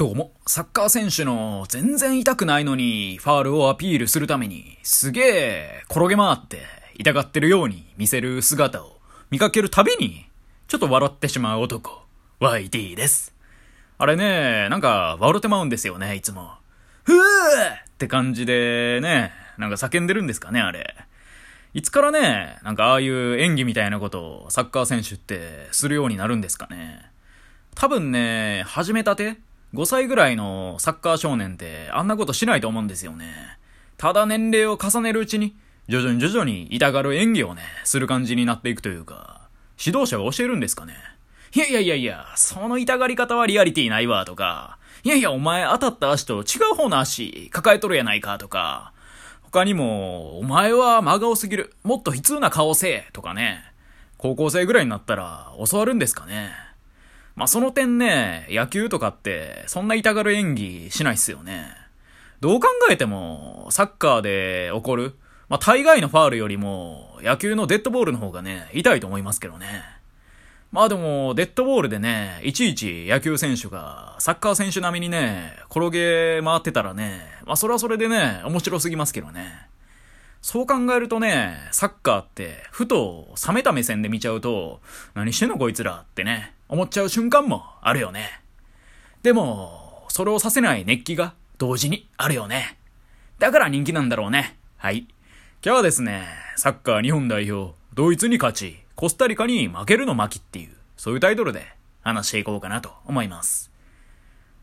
どうも、サッカー選手の全然痛くないのにファールをアピールするためにすげえ転げ回って痛がってるように見せる姿を見かけるたびにちょっと笑ってしまう男、YD です。あれね、なんか笑ってまうんですよね、いつも。ふぅって感じでね、なんか叫んでるんですかね、あれ。いつからね、なんかああいう演技みたいなことをサッカー選手ってするようになるんですかね。多分ね、始めたて ?5 歳ぐらいのサッカー少年ってあんなことしないと思うんですよね。ただ年齢を重ねるうちに、徐々に徐々に痛がる演技をね、する感じになっていくというか、指導者が教えるんですかね。いやいやいやいや、その痛がり方はリアリティないわ、とか、いやいや、お前当たった足と違う方の足抱えとるやないか、とか、他にも、お前は真顔すぎる。もっと悲痛な顔せえ。とかね。高校生ぐらいになったら教わるんですかね。まあ、その点ね、野球とかって、そんな痛がる演技しないっすよね。どう考えても、サッカーで起こる、まあ、大概のファールよりも、野球のデッドボールの方がね、痛いと思いますけどね。まあでも、デッドボールでね、いちいち野球選手が、サッカー選手並みにね、転げ回ってたらね、まあそれはそれでね、面白すぎますけどね。そう考えるとね、サッカーって、ふと冷めた目線で見ちゃうと、何してんのこいつらってね、思っちゃう瞬間もあるよね。でも、それをさせない熱気が同時にあるよね。だから人気なんだろうね。はい。今日はですね、サッカー日本代表、ドイツに勝ち、コスタリカに負けるの巻っていう、そういうタイトルで話していこうかなと思います。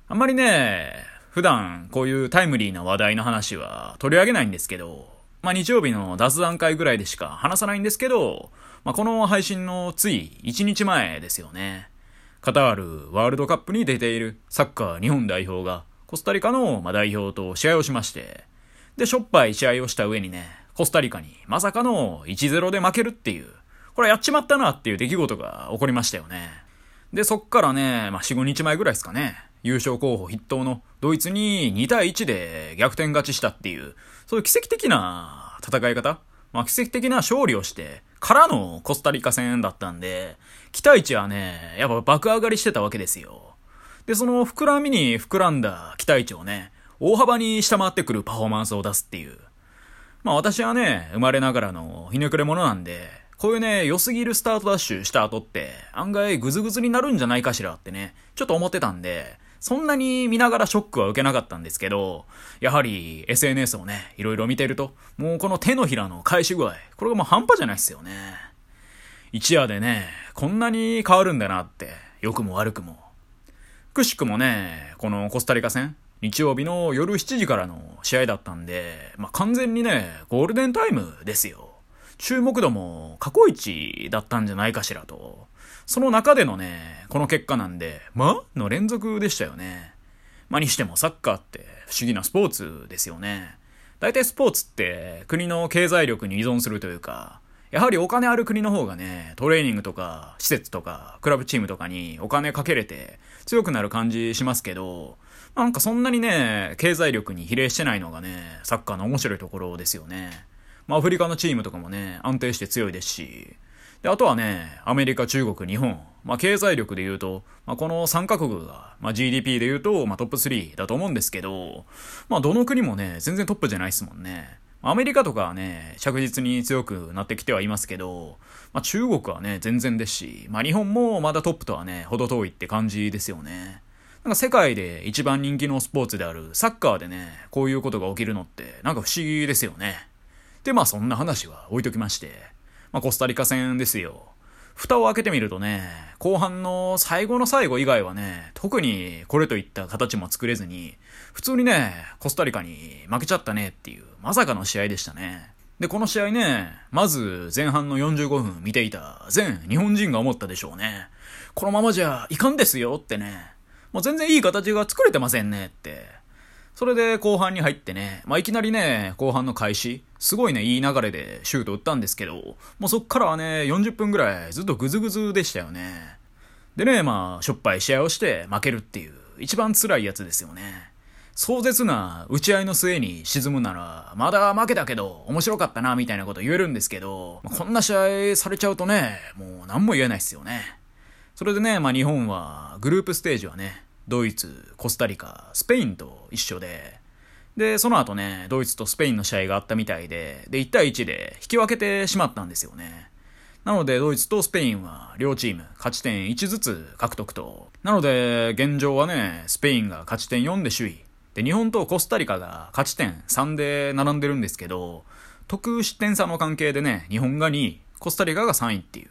あんまりね、普段こういうタイムリーな話題の話は取り上げないんですけど、まあ日曜日の雑談会ぐらいでしか話さないんですけど、まあこの配信のつい1日前ですよね。カタールワールドカップに出ているサッカー日本代表がコスタリカのま代表と試合をしまして、で、しょっぱい試合をした上にね、コスタリカにまさかの1-0で負けるっていう、これやっちまったなっていう出来事が起こりましたよね。で、そっからね、まあ、4、5日前ぐらいですかね、優勝候補筆頭のドイツに2対1で逆転勝ちしたっていう、そういう奇跡的な戦い方まあ、奇跡的な勝利をして、からのコスタリカ戦だったんで、期待値はね、やっぱ爆上がりしてたわけですよ。で、その膨らみに膨らんだ期待値をね、大幅に下回ってくるパフォーマンスを出すっていう。まあ私はね、生まれながらのひねくれ者なんで、こういうね、良すぎるスタートダッシュした後って、案外グズグズになるんじゃないかしらってね、ちょっと思ってたんで、そんなに見ながらショックは受けなかったんですけど、やはり SNS をね、いろいろ見てると、もうこの手のひらの返し具合、これがもう半端じゃないっすよね。一夜でね、こんなに変わるんだなって、良くも悪くも。くしくもね、このコスタリカ戦、日曜日の夜7時からの試合だったんで、まあ、完全にね、ゴールデンタイムですよ。注目度も過去一だったんじゃないかしらと。その中でのね、この結果なんで、まの連続でしたよね。まあ、にしてもサッカーって不思議なスポーツですよね。大体スポーツって国の経済力に依存するというか、やはりお金ある国の方がね、トレーニングとか施設とかクラブチームとかにお金かけれて強くなる感じしますけど、なんかそんなにね、経済力に比例してないのがね、サッカーの面白いところですよね。まあアフリカのチームとかもね、安定して強いですし、で、あとはね、アメリカ、中国、日本。まあ、経済力で言うと、まあ、この3カ国が、まあ、GDP で言うと、まあ、トップ3だと思うんですけど、まあ、どの国もね、全然トップじゃないですもんね。アメリカとかはね、着実に強くなってきてはいますけど、まあ、中国はね、全然ですし、まあ、日本もまだトップとはね、程遠いって感じですよね。なんか世界で一番人気のスポーツであるサッカーでね、こういうことが起きるのって、なんか不思議ですよね。で、まあそんな話は置いときまして、まあ、コスタリカ戦ですよ。蓋を開けてみるとね、後半の最後の最後以外はね、特にこれといった形も作れずに、普通にね、コスタリカに負けちゃったねっていう、まさかの試合でしたね。で、この試合ね、まず前半の45分見ていた全日本人が思ったでしょうね。このままじゃいかんですよってね。もう全然いい形が作れてませんねって。それで後半に入ってね、まあ、いきなりね、後半の開始、すごいね、いい流れでシュート打ったんですけど、もうそっからはね、40分ぐらいずっとグズグズでしたよね。でね、まあ、しょっぱい試合をして負けるっていう、一番辛いやつですよね。壮絶な打ち合いの末に沈むなら、まだ負けたけど、面白かったな、みたいなこと言えるんですけど、まあこんな試合されちゃうとね、もう何も言えないっすよね。それでね、まあ日本は、グループステージはね、ドイツ、コスタリカ、スペインと一緒で、で、その後ね、ドイツとスペインの試合があったみたいで、で、1対1で引き分けてしまったんですよね。なので、ドイツとスペインは両チーム勝ち点1ずつ獲得と。なので、現状はね、スペインが勝ち点4で首位。で、日本とコスタリカが勝ち点3で並んでるんですけど、得失点差の関係でね、日本が2位、コスタリカが3位っていう。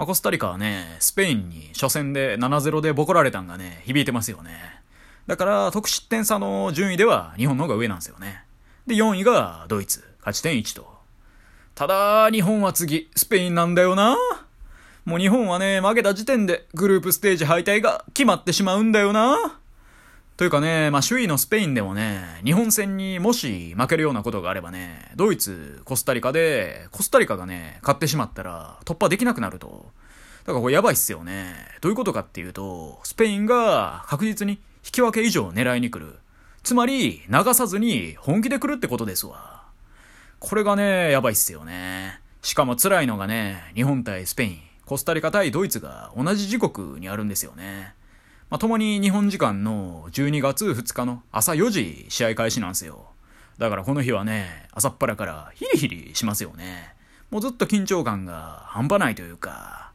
まあ、コスタリカはね、スペインに初戦で7-0でボコられたんがね、響いてますよね。だから、得失点差の順位では日本の方が上なんですよね。で、4位がドイツ、勝ち点1と。ただ、日本は次、スペインなんだよな。もう日本はね、負けた時点でグループステージ敗退が決まってしまうんだよな。というかね、まあ、首位のスペインでもね、日本戦にもし負けるようなことがあればね、ドイツ、コスタリカで、コスタリカがね、勝ってしまったら突破できなくなると。だからこれやばいっすよね。どういうことかっていうと、スペインが確実に引き分け以上狙いに来る。つまり、流さずに本気で来るってことですわ。これがね、やばいっすよね。しかも辛いのがね、日本対スペイン、コスタリカ対ドイツが同じ時刻にあるんですよね。まあ、共に日本時間の12月2日の朝4時試合開始なんですよ。だからこの日はね、朝っぱらからヒリヒリしますよね。もうずっと緊張感が半端ないというか、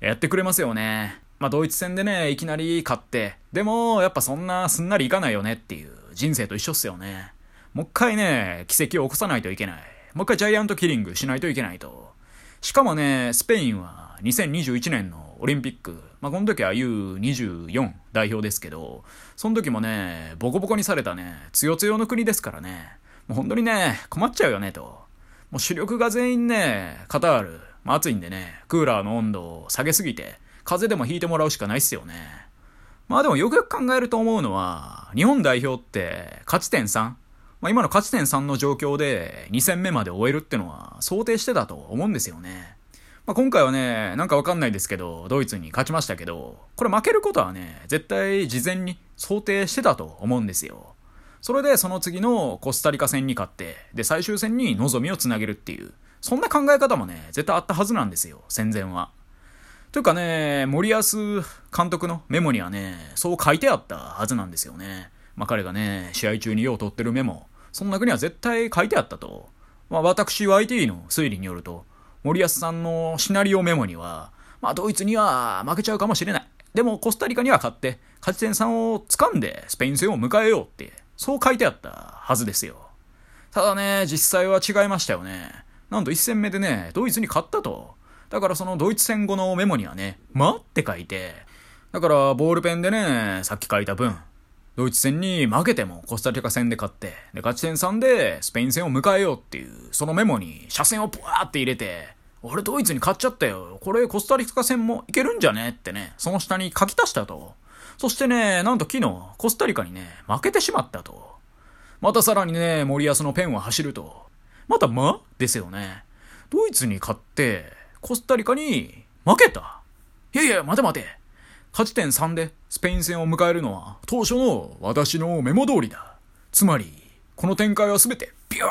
やってくれますよね。まあ、ドイツ戦でね、いきなり勝って、でも、やっぱそんなすんなりいかないよねっていう人生と一緒っすよね。もう一回ね、奇跡を起こさないといけない。もう一回ジャイアントキリングしないといけないと。しかもね、スペインは2021年のオリンピック、まあ、この時は U24 代表ですけど、その時もね、ボコボコにされたね、強強の国ですからね、もう本当にね、困っちゃうよね、と。もう主力が全員ね、カタール、まあ、暑いんでね、クーラーの温度を下げすぎて、風邪でも引いてもらうしかないっすよね。まあでもよくよく考えると思うのは、日本代表って勝ち点 3? まあ今の勝ち点3の状況で2戦目まで終えるってのは想定してたと思うんですよね。まあ、今回はね、なんかわかんないですけど、ドイツに勝ちましたけど、これ負けることはね、絶対事前に想定してたと思うんですよ。それでその次のコスタリカ戦に勝って、で、最終戦に望みをつなげるっていう、そんな考え方もね、絶対あったはずなんですよ、戦前は。というかね、森保監督のメモにはね、そう書いてあったはずなんですよね。まあ、彼がね、試合中によう取ってるメモ、そんな国は絶対書いてあったと。まあ、私 YT の推理によると、森保さんのシナリオメモには、まあ、ドイツには負けちゃうかもしれない。でも、コスタリカには勝って、勝ち点3を掴んで、スペイン戦を迎えようって、そう書いてあったはずですよ。ただね、実際は違いましたよね。なんと1戦目でね、ドイツに勝ったと。だからそのドイツ戦後のメモにはね、ま？って書いて、だからボールペンでね、さっき書いた分、ドイツ戦に負けてもコスタリカ戦で勝って、で、勝ち点3でスペイン戦を迎えようっていう、そのメモに車線をブワーって入れて、俺ドイツに勝っちゃったよ。これコスタリカ戦もいけるんじゃねってね、その下に書き足したと。そしてね、なんと昨日、コスタリカにね、負けてしまったと。またさらにね、森保のペンは走ると。またま？ですよね。ドイツに勝って、コスタリカに負けた。いやいや、待て待て。勝ち点3でスペイン戦を迎えるのは当初の私のメモ通りだ。つまり、この展開はすべて、ビュー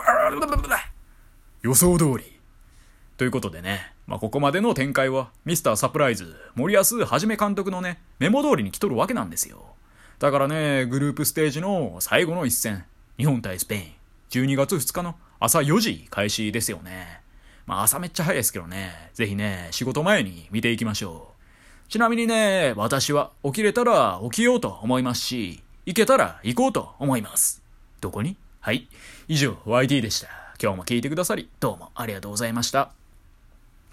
予想通り。ということでね、まあ、ここまでの展開は、ミスターサプライズ、森保はじめ監督のね、メモ通りに来とるわけなんですよ。だからね、グループステージの最後の一戦、日本対スペイン、12月2日の朝4時開始ですよね。まあ朝めっちゃ早いですけどね、ぜひね、仕事前に見ていきましょう。ちなみにね、私は起きれたら起きようと思いますし、行けたら行こうと思います。どこに？はい。以上、YT でした。今日も聞いてくださり、どうもありがとうございました。